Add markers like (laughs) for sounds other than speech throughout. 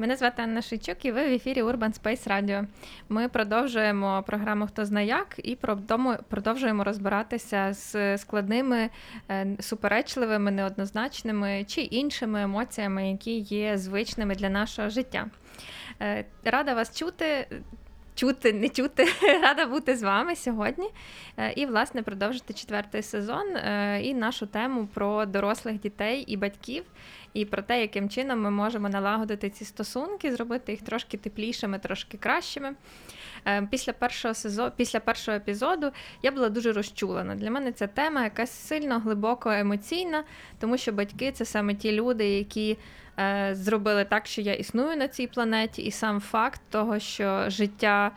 Мене звати Анна Шийчук і ви в ефірі Urban Space Radio. Ми продовжуємо програму Хто зна як і продовжуємо розбиратися з складними, е, суперечливими, неоднозначними чи іншими емоціями, які є звичними для нашого життя. Е, рада вас чути. Чути, не чути, (laughs) рада бути з вами сьогодні. Е, і, власне, продовжити четвертий сезон і нашу тему про дорослих дітей і батьків, і про те, яким чином ми можемо налагодити ці стосунки, зробити їх трошки теплішими, трошки кращими. Е, після першого сезону, після першого епізоду я була дуже розчулена. Для мене ця тема якась сильно глибоко емоційна, тому що батьки це саме ті люди, які е, зробили так, що я існую на цій планеті, і сам факт того, що життя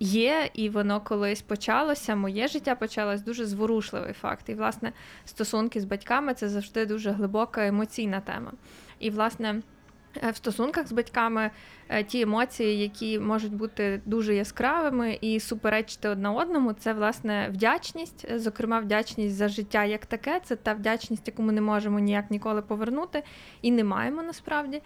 є, і воно колись почалося. Моє життя почалось дуже зворушливий факт. І, власне, стосунки з батьками це завжди дуже глибока емоційна тема. І, власне. Е, в стосунках з батьками е, ті емоції, які можуть бути дуже яскравими і суперечити одна одному, це власне вдячність, е, зокрема, вдячність за життя як таке. Це та вдячність, яку ми не можемо ніяк ніколи повернути, і не маємо насправді.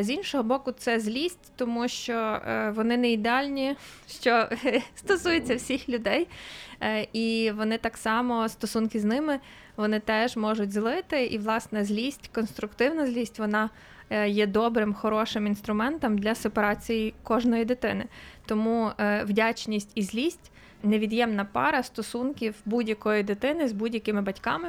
З іншого боку, це злість, тому що вони не ідеальні, (laughs) що (laughs) стосується всіх людей, і вони так само стосунки з ними вони теж можуть злити. І власне злість, конструктивна злість, вона. Е, є добрим, хорошим інструментом для сепарації кожної дитини. Тому е, вдячність і злість невід'ємна пара стосунків будь-якої дитини з будь-якими батьками.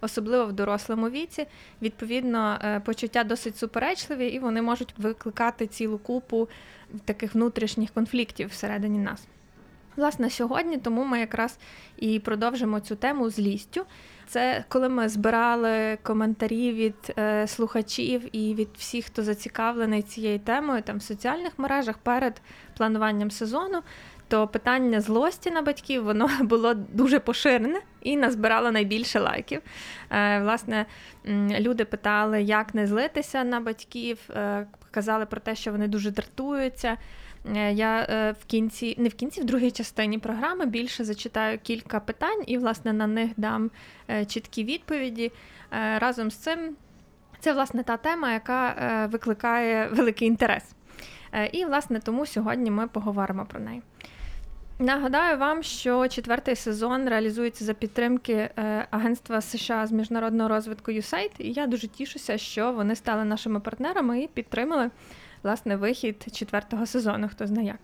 Особливо в дорослому віці, відповідно, е, почуття досить суперечливі, і вони можуть викликати цілу купу таких внутрішніх конфліктів всередині нас. Власне, сьогодні тому ми якраз і продовжимо цю тему злістю. Це коли ми збирали коментарі від е, слухачів і від всіх, хто зацікавлений цією темою, там в соціальних мережах перед плануванням сезону. То питання злості на батьків воно (laughs) було дуже поширене і назбирало найбільше лайків. Е, Власне, люди питали, як не злитися на батьків, е, казали про те, що вони дуже дратуються. Е, я е, в кінці, не в кінці, в другій частині програми більше зачитаю кілька питань і, власне, на них дам е, чіткі відповіді. Разом з цим це, власне, та тема, яка викликає великий інтерес. І, власне, тому сьогодні ми поговоримо про неї. Нагадаю вам, що четвертий сезон реалізується за підтримки Агентства США з міжнародного розвитку USAID, і я дуже тішуся, що вони стали нашими партнерами і підтримали власне вихід четвертого сезону, хто знає як.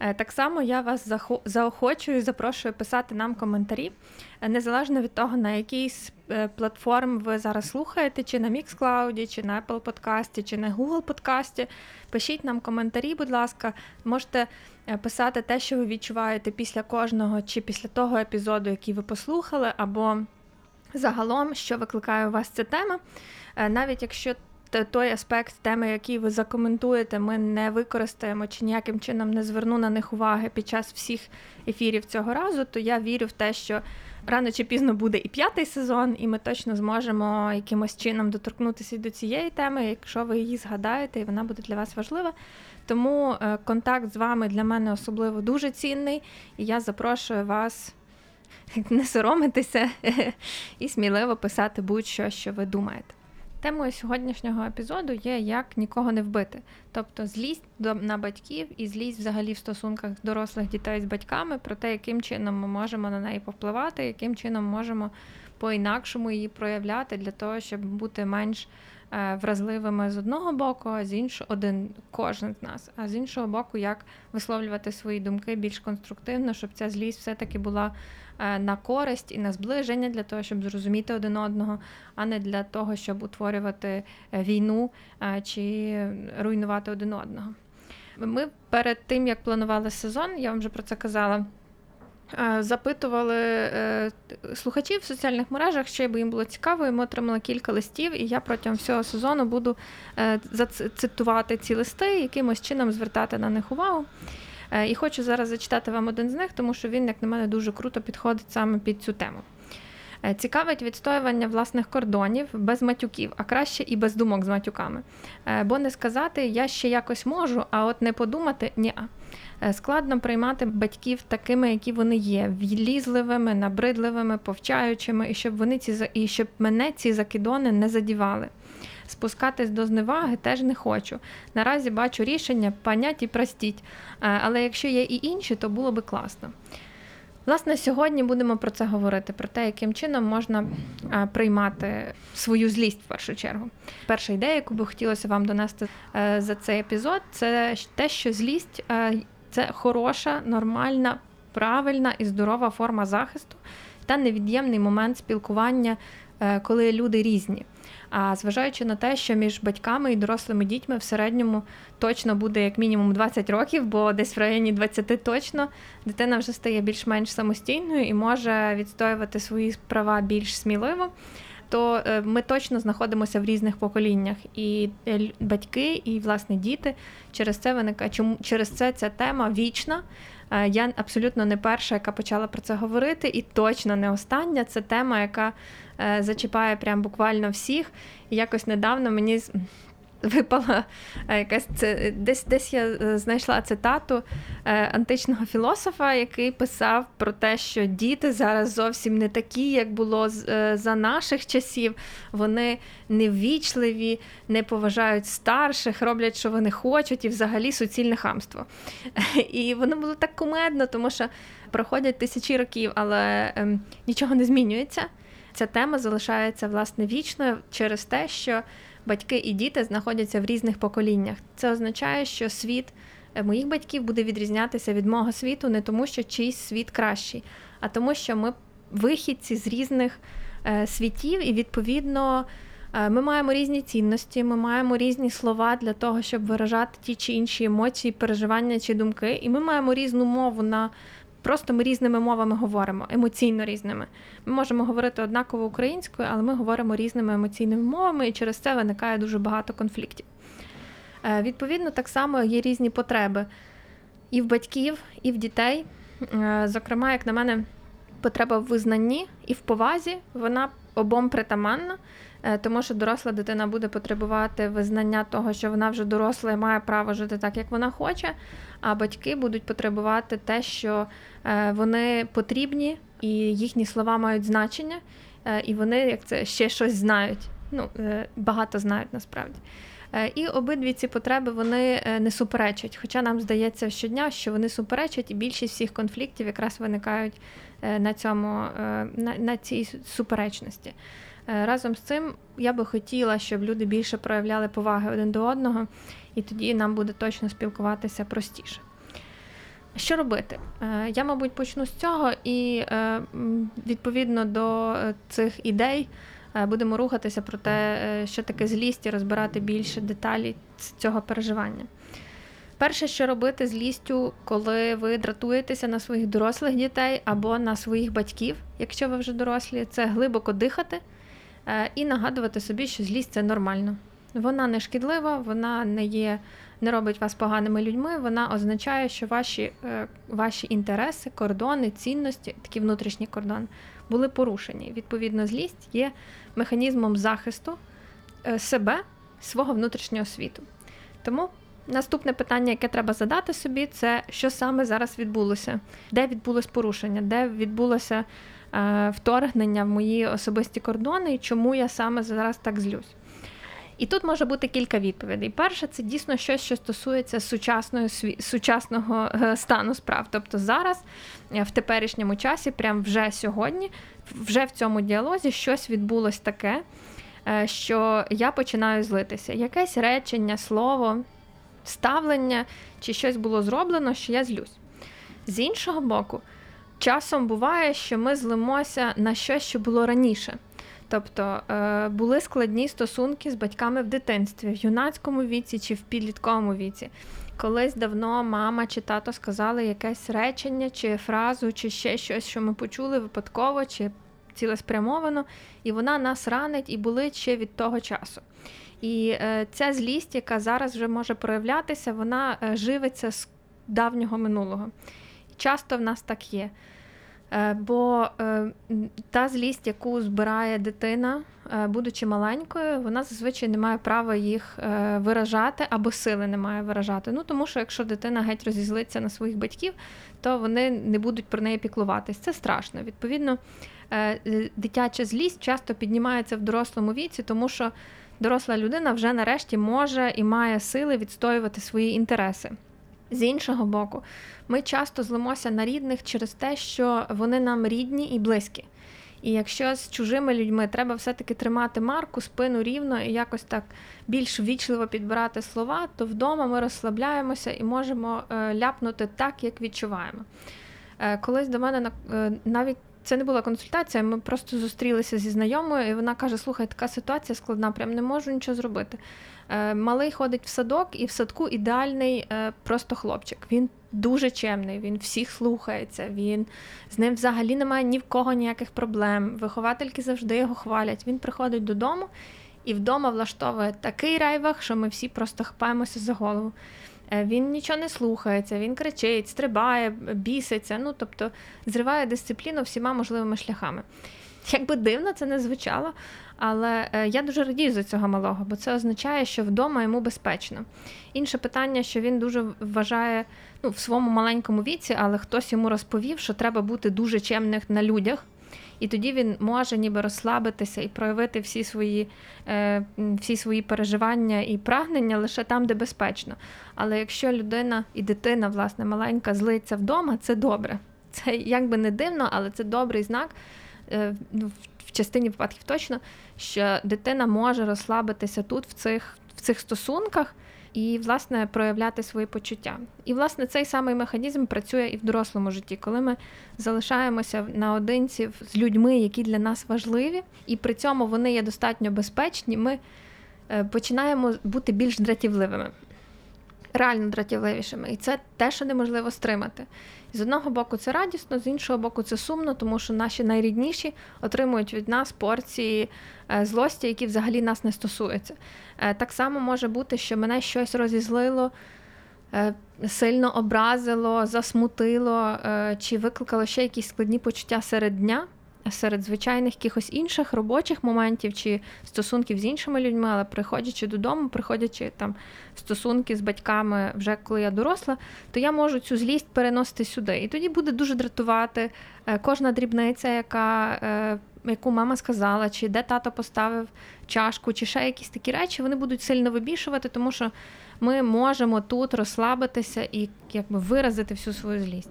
Е, так само я вас заохочую, і запрошую писати нам коментарі, е, незалежно від того, на якій з е, платформ ви зараз слухаєте, чи на Mixcloud, чи на Apple подкасті, чи на Google подкасті. Пишіть нам коментарі, будь ласка, можете писати те, що ви відчуваєте після кожного чи після того епізоду, який ви послухали, або загалом, що викликає у вас ця тема. Навіть якщо той аспект теми, який ви закоментуєте, ми не використаємо чи ніяким чином не зверну на них уваги під час всіх ефірів цього разу, то я вірю в те, що рано чи пізно буде і п'ятий сезон, і ми точно зможемо якимось чином доторкнутися до цієї теми, якщо ви її згадаєте, і вона буде для вас важлива. Тому е, контакт з вами для мене особливо дуже цінний, і я запрошую вас. (laughs) Не соромитися (laughs) і сміливо писати будь-що, що ви думаєте. Темою сьогоднішнього епізоду є як нікого не вбити, тобто злість на батьків і злість взагалі в стосунках дорослих дітей з батьками про те, яким чином ми можемо на неї повпливати, яким чином можемо по-інакшому її проявляти для того, щоб бути менш е, вразливими з одного боку, а з іншого один кожен з нас, а з іншого боку, як висловлювати свої думки більш конструктивно, щоб ця злість все-таки була. Е, на користь і на зближення для того, щоб зрозуміти один одного, а не для того, щоб утворювати е, війну е, чи руйнувати один одного. Ми перед тим як планували сезон, я вам вже про це казала. Запитували слухачів в соціальних мережах, що би їм було цікаво. і Ми отримали кілька листів, і я протягом всього сезону буду зацитувати ці листи, якимось чином звертати на них увагу. І хочу зараз зачитати вам один з них, тому що він, як на мене, дуже круто підходить саме під цю тему. Цікавить відстоювання власних кордонів без матюків, а краще і без думок з матюками. Бо не сказати я ще якось можу, а от не подумати ні. Е, складно приймати батьків такими, які вони є, влізливими, набридливими, повчаючими, і щоб вони ці і щоб мене ці закидони не задівали. Спускатись до зневаги теж не хочу. Наразі бачу рішення панять і простіть. Е, але якщо є і інші, то було би класно. Власне, сьогодні будемо про це говорити: про те, яким чином можна е, приймати свою злість в першу чергу. Перша ідея, яку би хотілося вам донести за цей епізод, це те, що злість це хороша, нормальна, правильна і здорова форма захисту та невід'ємний момент спілкування, е, коли люди різні. А зважаючи на те, що між батьками і дорослими дітьми в середньому точно буде як мінімум 20 років, бо десь в районі 20 точно дитина вже стає більш-менш самостійною і може відстоювати свої права більш сміливо то е, ми точно знаходимося в різних поколіннях, і е, батьки, і власне діти через це виникає. Чому через це ця тема вічна? Е, я абсолютно не перша, яка почала про це говорити, і точно не остання. Це тема, яка зачіпає прям буквально всіх. І якось недавно мені випала е, якась це десь десь я е, знайшла цитату е, античного філософа, який писав про те, що діти зараз зовсім не такі, як було за наших часів. Вони неввічливі, не поважають старших, роблять, що вони хочуть, і взагалі суцільне хамство. (laughs) І воно було так кумедно, тому що проходять тисячі років, але ем, нічого не змінюється. Ця тема залишається власне вічною через те, що батьки і діти знаходяться в різних поколіннях. Це означає, що світ е, моїх батьків буде відрізнятися від мого світу не тому, що чийсь світ кращий, а тому, що ми вихідці з різних е, світів, і відповідно. Е, ми маємо різні цінності, ми маємо різні слова для того, щоб виражати ті чи інші емоції, переживання чи думки, і ми маємо різну мову на Просто ми різними мовами говоримо, емоційно різними. Ми можемо говорити однаково українською, але ми говоримо різними емоційними мовами, і через це виникає дуже багато конфліктів. Е, відповідно, так само є різні потреби і в батьків, і в дітей. Е, зокрема, як на мене, потреба в визнанні і в повазі, вона обом притаманна. Е, тому що доросла дитина буде потребувати визнання того, що вона вже доросла і має право жити так, як вона хоче. А батьки будуть потребувати те, що е, вони потрібні, і їхні слова мають значення, е, і вони як це ще щось знають. Ну багато знають насправді. І обидві ці потреби вони не суперечать. Хоча нам здається щодня, що вони суперечать, і більшість всіх конфліктів якраз виникають на цьому на, на цій суперечності. Е, разом з цим я би хотіла, щоб люди більше проявляли поваги один до одного, і тоді нам буде точно спілкуватися простіше. Що робити? Е, я, мабуть, почну з цього, і е, відповідно до цих ідей будемо рухатися про те, що таке злість і розбирати більше деталі цього переживання. Перше, що робити злістю, коли ви дратуєтеся на своїх дорослих дітей або на своїх батьків, якщо ви вже дорослі, це глибоко дихати. Е, і нагадувати собі, що злість це нормально. Вона не шкідлива, вона не є, не робить вас поганими людьми. Вона означає, що ваші е, ваші інтереси, кордони, цінності, такі внутрішні кордони, були порушені. Відповідно, злість є механізмом захисту е, себе, свого внутрішнього світу. Тому наступне питання, яке треба задати собі, це що саме зараз відбулося, де відбулось порушення, де відбулося. Е, вторгнення в мої особисті кордони і чому я саме зараз так злюсь. І тут може бути кілька відповідей. Перше, це дійсно щось, що стосується сучасної сучасного е, стану справ. Тобто зараз, е, в теперішньому часі, прямо вже сьогодні, вже в цьому діалозі щось відбулось таке, що я починаю злитися. Якесь речення, слово, ставлення чи щось було зроблено, що я злюсь. З іншого боку, Часом буває, що ми злимося на щось, що було раніше. Тобто е, були складні стосунки з батьками в дитинстві, в юнацькому віці чи в підлітковому віці. Колись давно мама чи тато сказали якесь речення, чи фразу, чи ще щось, що ми почули випадково, чи цілеспрямовано, і вона нас ранить і болить ще від того часу. І е, ця злість, яка зараз вже може проявлятися, вона е, живиться з давнього минулого. Часто в нас так є. Е, бо е, та злість, яку збирає дитина, е, будучи маленькою, вона зазвичай не має права їх виражати або сили не має виражати. Ну тому що якщо дитина геть розізлиться на своїх батьків, то вони не будуть про неї піклуватись. Це страшно. Відповідно, дитяча злість часто піднімається в дорослому віці, тому що доросла людина вже нарешті може і має сили відстоювати свої інтереси. З іншого боку, ми часто злимося на рідних через те, що вони нам рідні і близькі. І якщо з чужими людьми треба все-таки тримати марку, спину рівно і якось так більш ввічливо підбирати слова, то вдома ми розслабляємося і можемо е, ляпнути так, як відчуваємо. Е, колись до мене е, навіть це не була консультація, ми просто зустрілися зі знайомою, і вона каже: Слухай, така ситуація складна, прям не можу нічого зробити. Е, малий ходить в садок, і в садку ідеальний е, просто хлопчик. Він дуже чемний, він всіх слухається, він з ним взагалі немає ні в кого ніяких проблем. Виховательки завжди його хвалять. Він приходить додому і вдома влаштовує такий райвах, що ми всі просто хапаємося за голову. Е, він нічого не слухається, він кричить, стрибає, біситься, ну тобто зриває дисципліну всіма можливими шляхами. Якби дивно це не звучало, але е, я дуже радію за цього малого, бо це означає, що вдома йому безпечно. Інше питання, що він дуже вважає ну, в своєму маленькому віці, але хтось йому розповів, що треба бути дуже чемним на людях. І тоді він може ніби розслабитися і проявити всі свої е, всі свої переживання і прагнення лише там, де безпечно. Але якщо людина і дитина, власне, маленька, злиться вдома, це добре. Це якби не дивно, але це добрий знак. Е, ну, в частині випадків точно, що дитина може розслабитися тут, в цих, в цих стосунках. І, власне, проявляти свої почуття. І, власне, цей самий механізм працює і в дорослому житті, коли ми залишаємося наодинці з людьми, які для нас важливі, і при цьому вони є достатньо безпечні, ми е, починаємо бути більш дратівливими реально дратівливішими. І це те, що неможливо стримати. З одного боку, це радісно, з іншого боку, це сумно, тому що наші найрідніші отримують від нас порції е, злості, які взагалі нас не стосуються. Е, так само може бути, що мене щось розізлило. Е, сильно образило, засмутило чи викликало ще якісь складні почуття серед дня серед звичайних якихось інших робочих моментів чи стосунків з іншими людьми, але приходячи додому, приходячи там стосунки з батьками, вже коли я доросла, то я можу цю злість переносити сюди. І тоді буде дуже дратувати е, кожна дрібниця, яка. Е, яку мама сказала, чи де тато поставив чашку, чи ще якісь такі речі, вони будуть сильно вибішувати, тому що ми можемо тут розслабитися і якби виразити всю свою злість.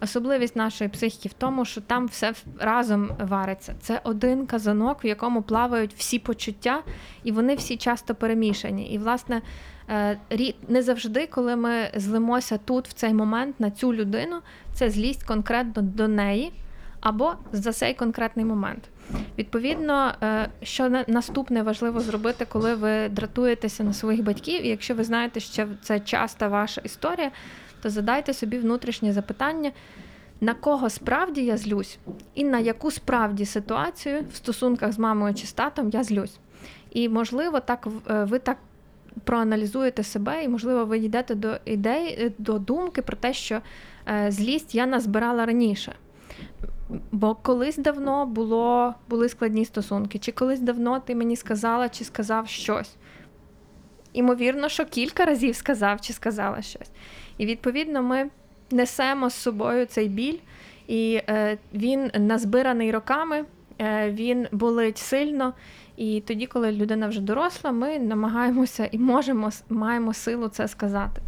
Особливість нашої психіки в тому, що там все разом вариться. Це один казанок, в якому плавають всі почуття, і вони всі часто перемішані. І, власне, е, не завжди, коли ми злимося тут в цей момент на цю людину, це злість конкретно до неї або за цей конкретний момент. Відповідно, е, що наступне важливо зробити, коли ви дратуєтеся на своїх батьків, і якщо ви знаєте, що це часта ваша історія, то задайте собі внутрішнє запитання, на кого справді я злюсь, і на яку справді ситуацію в стосунках з мамою чи з татом я злюсь. І, можливо, так е, ви так проаналізуєте себе, і, можливо, ви йдете до ідей, до думки про те, що е, злість я назбирала раніше. Бо колись давно було, були складні стосунки, чи колись давно ти мені сказала, чи сказав щось. Імовірно, що кілька разів сказав чи сказала щось. І відповідно ми несемо з собою цей біль, і е, він назбираний роками, е, він болить сильно. І тоді, коли людина вже доросла, ми намагаємося і можемо маємо силу це сказати.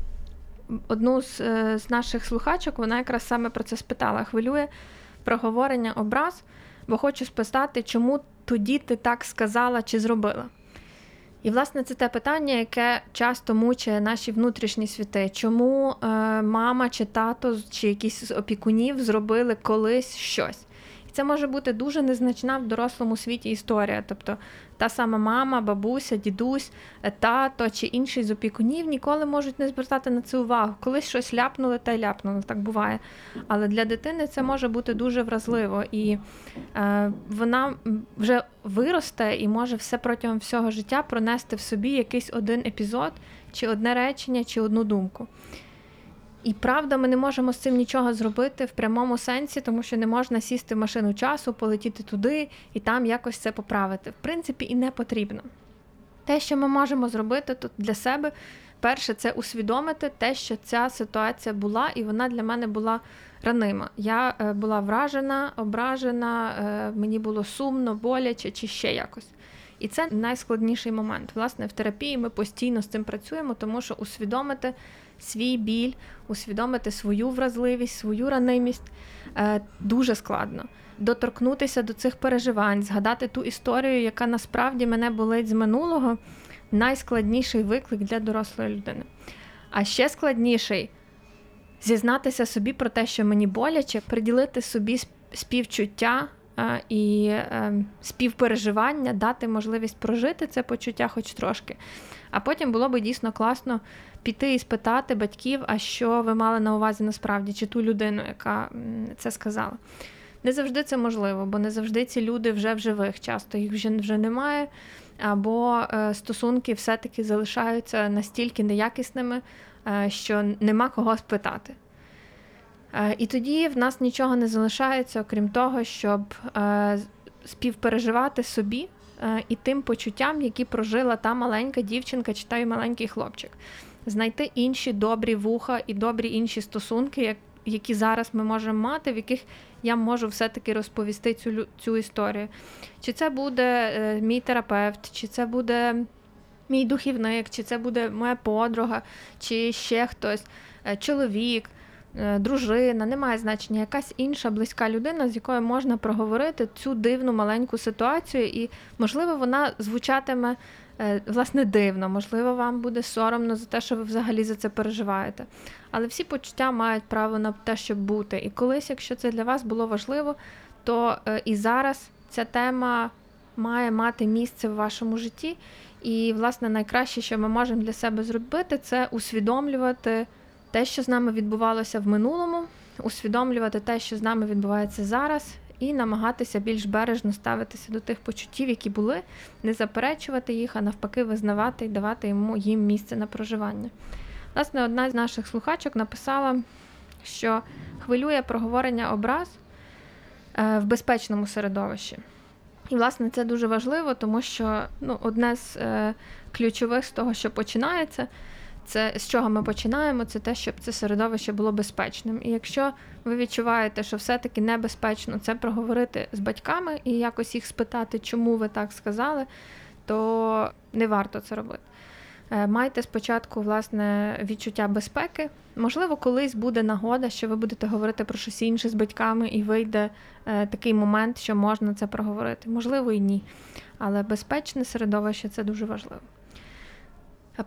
Одну з, е, з наших слухачок вона якраз саме про це спитала: хвилює проговорення образ, бо хочу спитати, чому тоді ти так сказала чи зробила. І, власне, це те питання, яке часто мучає наші внутрішні світи. Чому е, мама чи тато чи якісь з опікунів зробили колись щось? Це може бути дуже незначна в дорослому світі історія. Тобто та сама мама, бабуся, дідусь, е, тато чи інший з опікунів ніколи можуть не звертати на це увагу. Колись щось ляпнули, та й ляпнули, так буває. Але для дитини це може бути дуже вразливо, і е, вона вже виросте і може все протягом всього життя пронести в собі якийсь один епізод, чи одне речення, чи одну думку. І правда, ми не можемо з цим нічого зробити в прямому сенсі, тому що не можна сісти в машину часу, полетіти туди і там якось це поправити. В принципі, і не потрібно. Те, що ми можемо зробити тут для себе, перше, це усвідомити те, що ця ситуація була, і вона для мене була ранима. Я е, була вражена, ображена, е, мені було сумно, боляче чи ще якось. І це найскладніший момент. Власне, в терапії ми постійно з цим працюємо, тому що усвідомити свій біль, усвідомити свою вразливість, свою ранимість е, дуже складно. Доторкнутися до цих переживань, згадати ту історію, яка насправді мене болить з минулого, найскладніший виклик для дорослої людини. А ще складніший зізнатися собі про те, що мені боляче, приділити собі співчуття і е, співпереживання, дати можливість прожити це почуття хоч трошки. А потім було би дійсно класно піти і спитати батьків, а що ви мали на увазі насправді, чи ту людину, яка це сказала. Не завжди це можливо, бо не завжди ці люди вже в живих, часто їх вже вже немає, або е, стосунки все-таки залишаються настільки неякісними, е, що нема кого спитати. Е, і тоді в нас нічого не залишається, окрім того, щоб співпереживати собі і тим почуттям, які прожила та маленька дівчинка чи той маленький хлопчик знайти інші добрі вуха і добрі інші стосунки, які зараз ми можемо мати, в яких я можу все-таки розповісти цю цю історію. Чи це буде е, мій терапевт, чи це буде мій духівник, чи це буде моя подруга, чи ще хтось, е, чоловік. Е, дружина, немає значення, якась інша близька людина, з якою можна проговорити цю дивну маленьку ситуацію, і, можливо, вона звучатиме Е, власне дивно, можливо, вам буде соромно за те, що ви взагалі за це переживаєте. Але всі почуття мають право на те, щоб бути. І колись, якщо це для вас було важливо, то е, і зараз ця тема має мати місце в вашому житті. І, власне, найкраще, що ми можемо для себе зробити, це усвідомлювати те, що з нами відбувалося в минулому, усвідомлювати те, що з нами відбувається зараз, і намагатися більш бережно ставитися до тих почуттів, які були, не заперечувати їх, а навпаки, визнавати і давати йому їм місце на проживання. Власне, одна з наших слухачок написала, що хвилює проговорення образ е, в безпечному середовищі. І, власне, це дуже важливо, тому що ну, одне з е, ключових з того, що починається, це з чого ми починаємо, це те, щоб це середовище було безпечним. І якщо ви відчуваєте, що все-таки небезпечно це проговорити з батьками і якось їх спитати, чому ви так сказали, то не варто це робити. Е, майте спочатку власне відчуття безпеки. Можливо, колись буде нагода, що ви будете говорити про щось інше з батьками, і вийде е, такий момент, що можна це проговорити. Можливо, і ні. Але безпечне середовище це дуже важливо.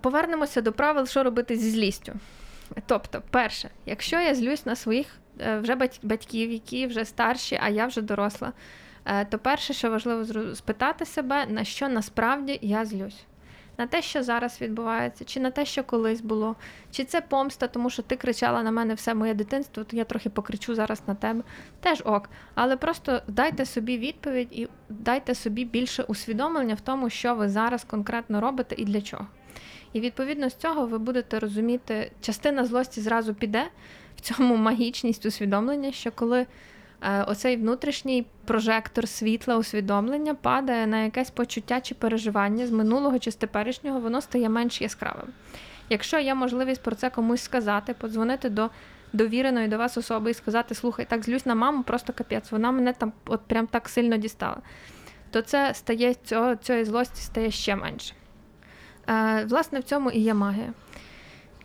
Повернемося до правил, що робити зі злістю. Тобто, перше, якщо я злюсь на своїх е, вже батьків, які вже старші, а я вже доросла, е, то перше, що важливо спитати себе, на що насправді я злюсь. На те, що зараз відбувається, чи на те, що колись було, чи це помста, тому що ти кричала на мене все моє дитинство, то я трохи покричу зараз на тебе. Теж ок. Але просто дайте собі відповідь і дайте собі більше усвідомлення в тому, що ви зараз конкретно робите і для чого. І відповідно з цього ви будете розуміти, частина злості зразу піде в цьому магічність усвідомлення, що коли е, оцей внутрішній прожектор світла усвідомлення падає на якесь почуття чи переживання з минулого чи з теперішнього, воно стає менш яскравим. Якщо є можливість про це комусь сказати, подзвонити до довіреної до вас особи і сказати, слухай, так злюсь на маму, просто капець, вона мене там от прям так сильно дістала, то це стає цього, цієї злості стає ще менше. Е, власне, в цьому і є магія.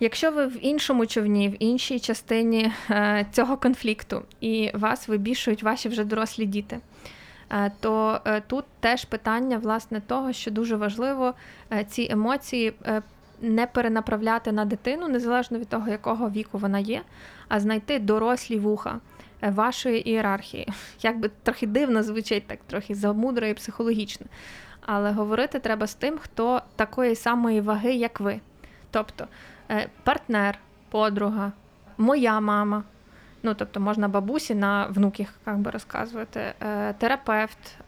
Якщо ви в іншому човні, в іншій частині е, цього конфлікту, і вас вибішують ваші вже дорослі діти, е, то тут теж питання власне того, що дуже важливо ці емоції не перенаправляти на дитину, незалежно від того, якого віку вона є, а знайти дорослі вуха, вашої ієрархії. (laughs) Як би трохи дивно звучить, так трохи замудро і психологічно. Але говорити треба з тим, хто такої самої ваги, як ви. Тобто е, партнер, подруга, моя мама. Ну, тобто можна бабусі на внуків як би розказувати, е, терапевт,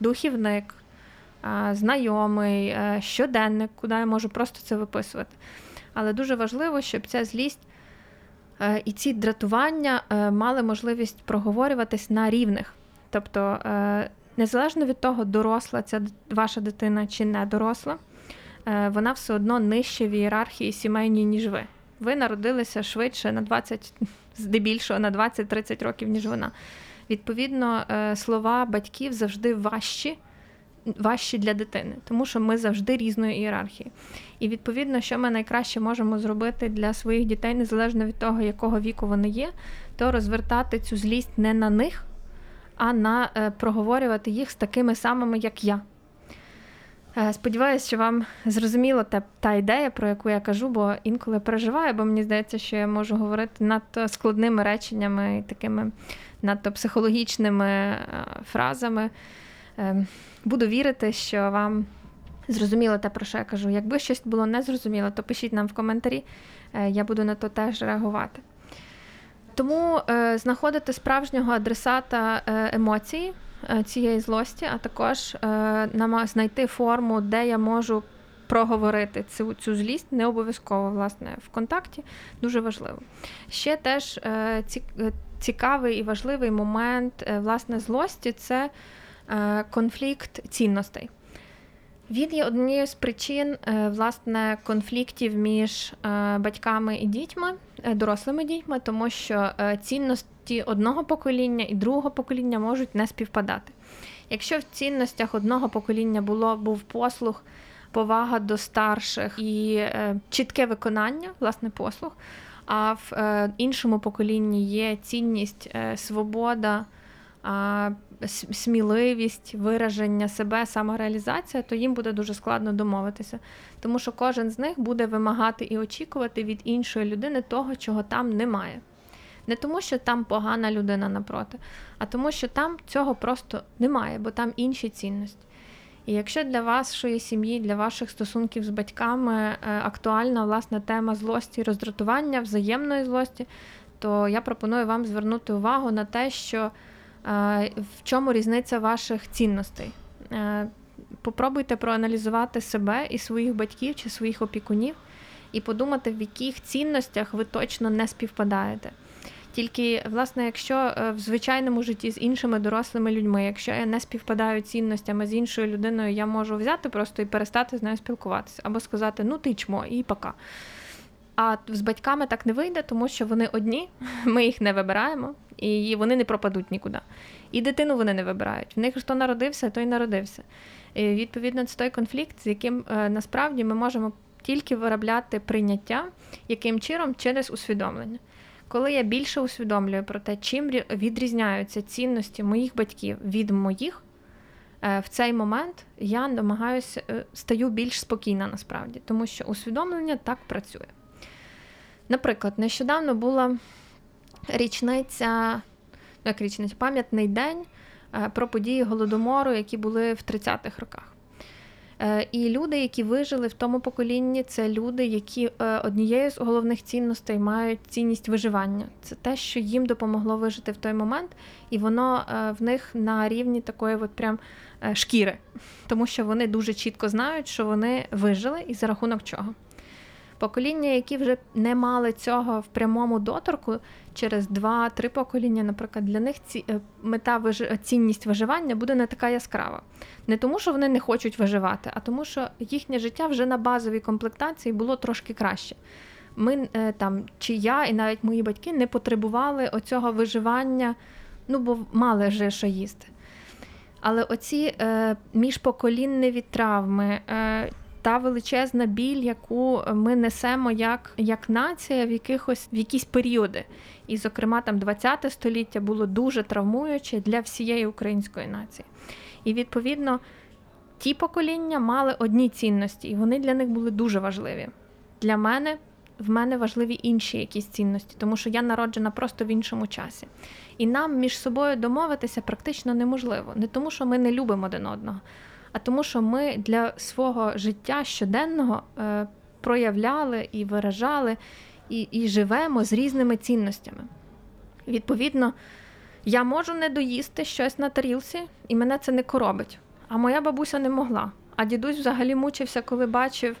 духівник, знайомий, щоденник, куди я можу просто це виписувати. Але дуже важливо, щоб ця злість е, і ці дратування е, мали можливість проговорюватись на рівних. Тобто, е, незалежно від того, доросла ця ваша дитина чи не доросла, вона все одно нижче в ієрархії сімейній, ніж ви. Ви народилися швидше на 20, здебільшого на 20-30 років, ніж вона. Відповідно, слова батьків завжди важчі важчі для дитини, тому що ми завжди різної ієрархії. І відповідно, що ми найкраще можемо зробити для своїх дітей, незалежно від того, якого віку вони є, то розвертати цю злість не на них, а на е, проговорювати їх з такими самими, як я. Е, сподіваюсь, що вам зрозуміла та, та ідея, про яку я кажу, бо інколи переживаю, бо мені здається, що я можу говорити надто складними реченнями і такими надто психологічними е, фразами. Буду вірити, що вам зрозуміло те, про що я кажу. Якби щось було незрозуміло, то пишіть нам в коментарі, я буду на то теж реагувати. Тому е, знаходити справжнього адресата е, емоції цієї злості, а також знайти форму, де я можу проговорити цю цю злість, не обов'язково власне в контакті, дуже важливо. Ще теж цікавий і важливий момент власне злості це. Е, конфлікт цінностей. Він є однією з причин е, власне конфліктів між е, батьками і дітьми, дорослими дітьми, тому що цінності одного покоління і другого покоління можуть не співпадати. Якщо в цінностях одного покоління було був послуг, повага до старших і чітке виконання, власне, послуг, а в іншому поколінні є цінність, свобода сміливість, вираження себе, самореалізація, то їм буде дуже складно домовитися. Тому що кожен з них буде вимагати і очікувати від іншої людини того, чого там немає. Не тому, що там погана людина напроти, а тому, що там цього просто немає, бо там інші цінності. І якщо для вашої сім'ї, для ваших стосунків з батьками е, актуальна власна тема злості, роздратування, взаємної злості, то я пропоную вам звернути увагу на те, що в чому різниця ваших цінностей. Е, попробуйте проаналізувати себе і своїх батьків чи своїх опікунів і подумати, в яких цінностях ви точно не співпадаєте. Тільки, власне, якщо е, в звичайному житті з іншими дорослими людьми, якщо я не співпадаю цінностями з іншою людиною, я можу взяти просто і перестати з нею спілкуватися, або сказати, ну ти чмо, і пока. А з батьками так не вийде, тому що вони одні, (laughs) ми їх не вибираємо, і вони не пропадуть нікуди. І дитину вони не вибирають. В них хто народився, той народився. І, Відповідно, це той конфлікт, з яким е, насправді ми можемо тільки виробляти прийняття, яким чином через усвідомлення. Коли я більше усвідомлюю про те, чим відрізняються цінності моїх батьків від моїх, е, в цей момент я намагаюся е, стаю більш спокійна насправді, тому що усвідомлення так працює. Наприклад, нещодавно була річниця, ну як річниця, пам'ятний день е, про події голодомору, які були в 30-х роках. Е, і люди, які вижили в тому поколінні, це люди, які е, однією з головних цінностей мають цінність виживання. Це те, що їм допомогло вижити в той момент, і воно в них на рівні такої от прям шкіри, тому що вони дуже чітко знають, що вони вижили і за рахунок чого. Покоління, які вже не мали цього в прямому доторку, через два-три покоління, наприклад, для них ці е, мета цінність виживання буде не така яскрава. Не тому, що вони не хочуть виживати, а тому, що їхнє життя вже на базовій комплектації було трошки краще. Ми е, там, чи я, і навіть мої батьки не потребували оцього виживання, ну бо мали вже що їсти. Але оці е, міжпоколінневі травми. Е, та величезна біль, яку ми несемо як як нація в якихось в якісь періоди. І, зокрема, там 20 століття було дуже травмуюче для всієї української нації. І відповідно ті покоління мали одні цінності, і вони для них були дуже важливі. Для мене в мене важливі інші якісь цінності, тому що я народжена просто в іншому часі. І нам між собою домовитися практично неможливо. Не тому, що ми не любимо один одного, а тому, що ми для свого життя щоденного е, проявляли і виражали, і, і живемо з різними цінностями. Відповідно, я можу не доїсти щось на тарілці, і мене це не коробить. А моя бабуся не могла. А дідусь взагалі мучився, коли бачив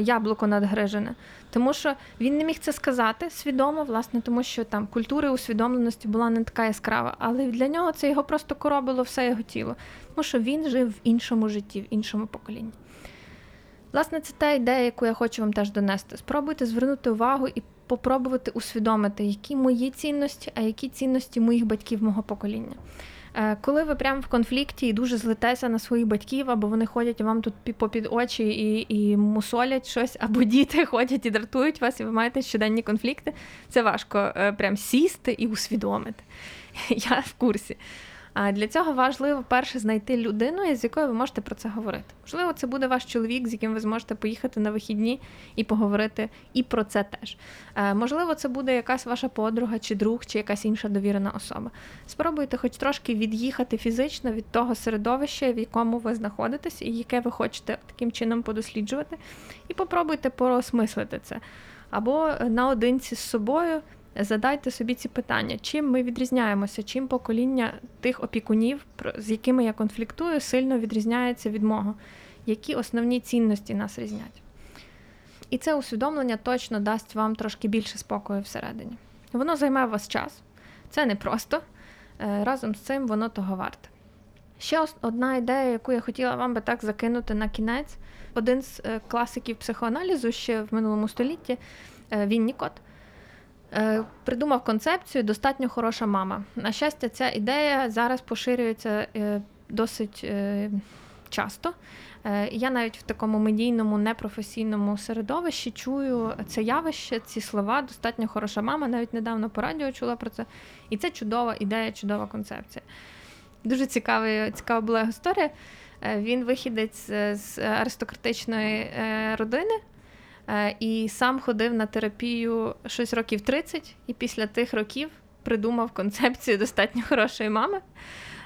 яблуко надгрижене. Тому що він не міг це сказати свідомо, власне, тому що там культура усвідомленості була не така яскрава. Але для нього це його просто коробило все його тіло, тому що він жив в іншому житті, в іншому поколінні. Власне, це та ідея, яку я хочу вам теж донести. Спробуйте звернути увагу і попробувати усвідомити, які мої цінності, а які цінності моїх батьків мого покоління. Е, коли ви прямо в конфлікті і дуже злитеся на своїх батьків, або вони ходять вам тут попід очі і і мусолять щось, або (laughs) діти ходять і дратують вас, і ви маєте щоденні конфлікти, це важко е, прям сісти і усвідомити. (laughs) Я в курсі. А для цього важливо перше знайти людину, з якою ви можете про це говорити. Можливо, це буде ваш чоловік, з яким ви зможете поїхати на вихідні і поговорити і про це теж. Е, можливо, це буде якась ваша подруга, чи друг, чи якась інша довірена особа. Спробуйте, хоч трошки від'їхати фізично від того середовища, в якому ви знаходитесь, і яке ви хочете таким чином подосліджувати, і попробуйте порозмислити це. Або наодинці з собою задайте собі ці питання, чим ми відрізняємося, чим покоління тих опікунів, з якими я конфліктую, сильно відрізняється від мого, які основні цінності нас різнять. І це усвідомлення точно дасть вам трошки більше спокою всередині. Воно займе у вас час, це непросто. Е, разом з цим воно того варте. Ще одна ідея, яку я хотіла вам би так закинути на кінець. Один з е, класиків психоаналізу ще в минулому столітті е, Віннікот – придумав концепцію достатньо хороша мама. На щастя, ця ідея зараз поширюється е, досить е, часто. Я навіть в такому медійному непрофесійному середовищі чую це явище, ці слова достатньо хороша мама. Навіть недавно по радіо чула про це. І це чудова ідея, чудова концепція. Дуже цікава, цікава була історія. Він вихідець з аристократичної родини. Е, і сам ходив на терапію щось років 30, і після тих років придумав концепцію достатньо хорошої мами.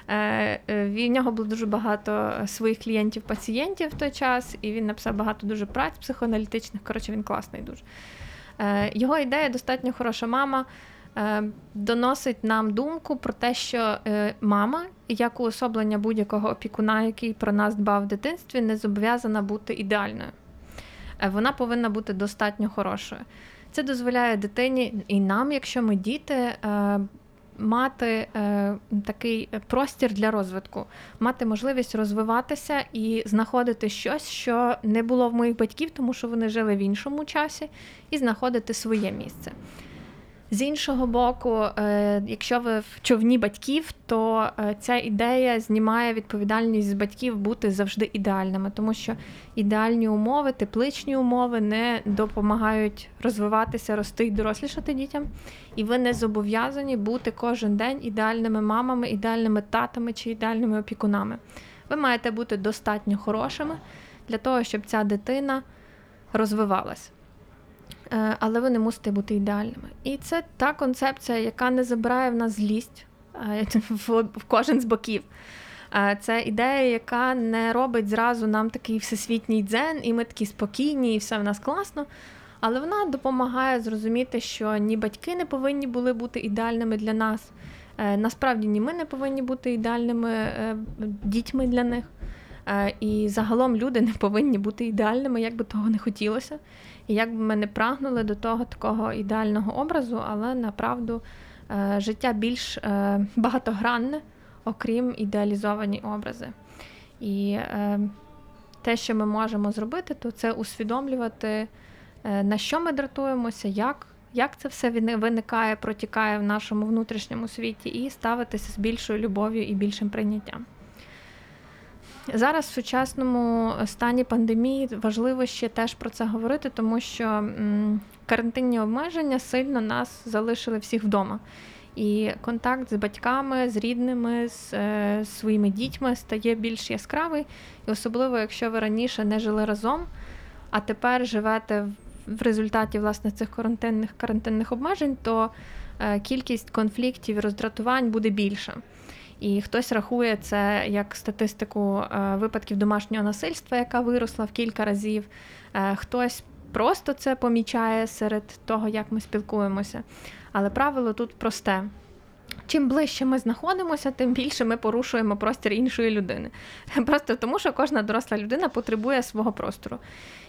Е, е, в нього було дуже багато своїх клієнтів-пацієнтів в той час, і він написав багато дуже праць психоаналітичних. Коротше, він класний дуже. Його ідея достатньо хороша мама. Доносить нам думку про те, що мама, як уособлення будь-якого опікуна, який про нас дбав в дитинстві, не зобов'язана бути ідеальною. Е, вона повинна бути достатньо хорошою. Це дозволяє дитині і нам, якщо ми діти, е, мати е, такий простір для розвитку, мати можливість розвиватися і знаходити щось, що не було в моїх батьків, тому що вони жили в іншому часі, і знаходити своє місце. З іншого боку, е, якщо ви в човні батьків, то е, ця ідея знімає відповідальність з батьків бути завжди ідеальними, тому що ідеальні умови, тепличні умови не допомагають розвиватися, рости і дорослішати дітям. І ви не зобов'язані бути кожен день ідеальними мамами, ідеальними татами чи ідеальними опікунами. Ви маєте бути достатньо хорошими для того, щоб ця дитина розвивалась. Е, але ви не мусите бути ідеальними. І це та концепція, яка не забирає в нас злість е, (laughs) в кожен з боків. Е, це ідея, яка не робить зразу нам такий всесвітній дзен, і ми такі спокійні, і все в нас класно. Але вона допомагає зрозуміти, що ні батьки не повинні були бути ідеальними для нас. Насправді, ні ми не повинні бути ідеальними дітьми для них. І загалом люди не повинні бути ідеальними, як би того не хотілося. І як би ми не прагнули до того такого ідеального образу, але направду е, життя більш е, багатогранне, окрім ідеалізовані образи. І е, те, що ми можемо зробити, то це усвідомлювати, на що ми дратуємося, як як це все виникає, протікає в нашому внутрішньому світі, і ставитися з більшою любов'ю і більшим прийняттям. Зараз в сучасному стані пандемії важливо ще теж про це говорити, тому що карантинні обмеження сильно нас залишили всіх вдома. І контакт з батьками, з рідними, з е, своїми дітьми стає більш яскравий, і особливо, якщо ви раніше не жили разом, а тепер живете в результаті власне цих карантинних карантинних обмежень, то е, кількість конфліктів і роздратувань буде більша. І хтось рахує це як статистику е, випадків домашнього насильства, яка виросла в кілька разів. Е, хтось просто це помічає серед того, як ми спілкуємося. Але правило тут просте. Чим ближче ми знаходимося, тим більше ми порушуємо простір іншої людини. (laughs) Просто тому, що кожна доросла людина потребує свого простору.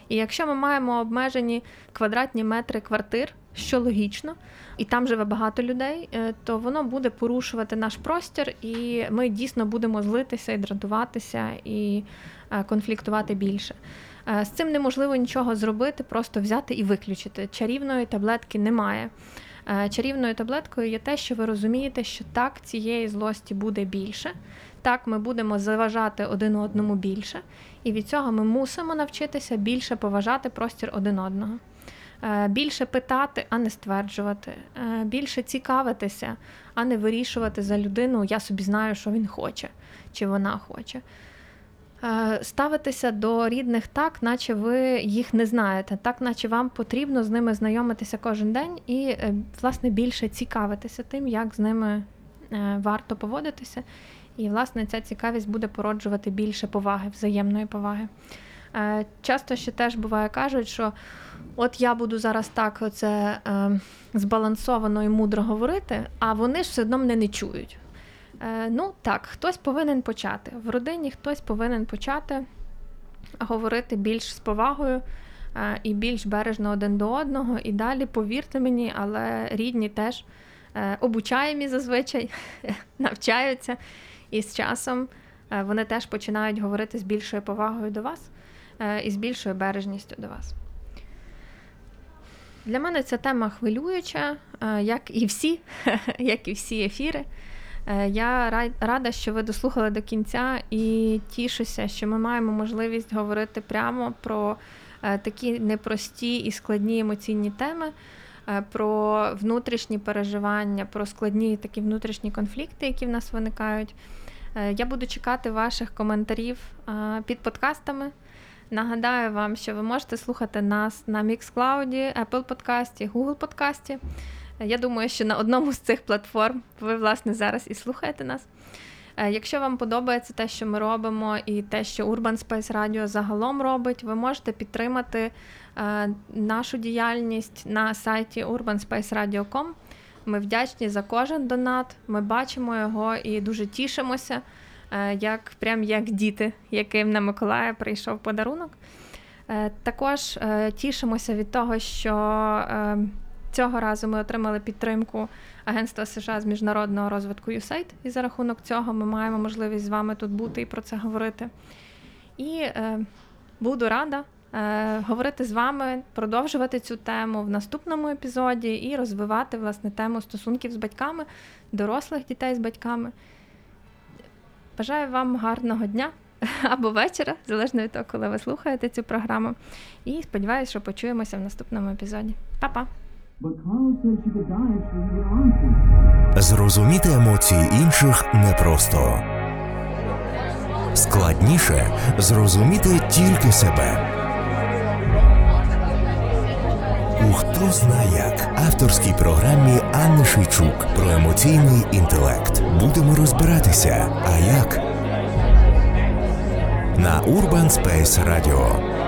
І якщо ми маємо обмежені квадратні метри квартир, що логічно, і там живе багато людей, е, то воно буде порушувати наш простір, і ми дійсно будемо злитися і дратуватися і е, конфліктувати більше. Е, з цим неможливо нічого зробити, просто взяти і виключити. Чарівної таблетки немає. Чарівною таблеткою є те, що ви розумієте, що так цієї злості буде більше, так ми будемо заважати один одному більше, і від цього ми мусимо навчитися більше поважати простір один одного. Е, більше питати, а не стверджувати, е, більше цікавитися, а не вирішувати за людину. Я собі знаю, що він хоче чи вона хоче. Е, ставитися до рідних так, наче ви їх не знаєте, так, наче вам потрібно з ними знайомитися кожен день і, власне, більше цікавитися тим, як з ними варто поводитися. І, власне, ця цікавість буде породжувати більше поваги, взаємної поваги. Часто ще теж буває кажуть, що от я буду зараз так оце е, збалансовано і мудро говорити, а вони ж все одно мене не чують. Е, Ну так, хтось повинен почати. В родині хтось повинен почати говорити більш з повагою е, і більш бережно один до одного. І далі, повірте мені, але рідні теж е, обучаємі зазвичай, (laughs) навчаються, і з часом е, вони теж починають говорити з більшою повагою до вас е, і з більшою бережністю до вас. Для мене ця тема хвилююча, е, як і всі, (laughs) як і всі ефіри. Е, я рада, що ви дослухали до кінця, і тішуся, що ми маємо можливість говорити прямо про е, такі непрості і складні емоційні теми, про внутрішні переживання, про складні такі внутрішні конфлікти, які в нас виникають. Я буду чекати ваших коментарів під подкастами. Нагадаю вам, що ви можете слухати нас на Mixcloud, Apple подкасті, Google подкасті. Я думаю, що на одному з цих платформ ви, власне, зараз і слухаєте нас. Е, якщо вам подобається те, що ми робимо, і те, що Urban Space Radio загалом робить, ви можете підтримати е, нашу діяльність на сайті urbanspaceradio.com. Ми вдячні за кожен донат, ми бачимо його і дуже тішимося. Е, як прям як діти, яким на Миколая прийшов подарунок. Е, також е, тішимося від того, що цього разу ми отримали підтримку Агентства США з міжнародного розвитку USAID, і за рахунок цього ми маємо можливість з вами тут бути і про це говорити. І буду рада. Говорити з вами, продовжувати цю тему в наступному епізоді і розвивати власне тему стосунків з батьками, дорослих дітей з батьками. Бажаю вам гарного дня (laughs) або вечора, залежно від того, коли ви слухаєте цю програму. І сподіваюся, що почуємося в наступному епізоді. Па-па! Зрозуміти емоції інших непросто. Складніше зрозуміти тільки себе. Хто зна як авторській програмі Анни Шейчук про емоційний інтелект. Будемо розбиратися. А як? На Urban Space Radio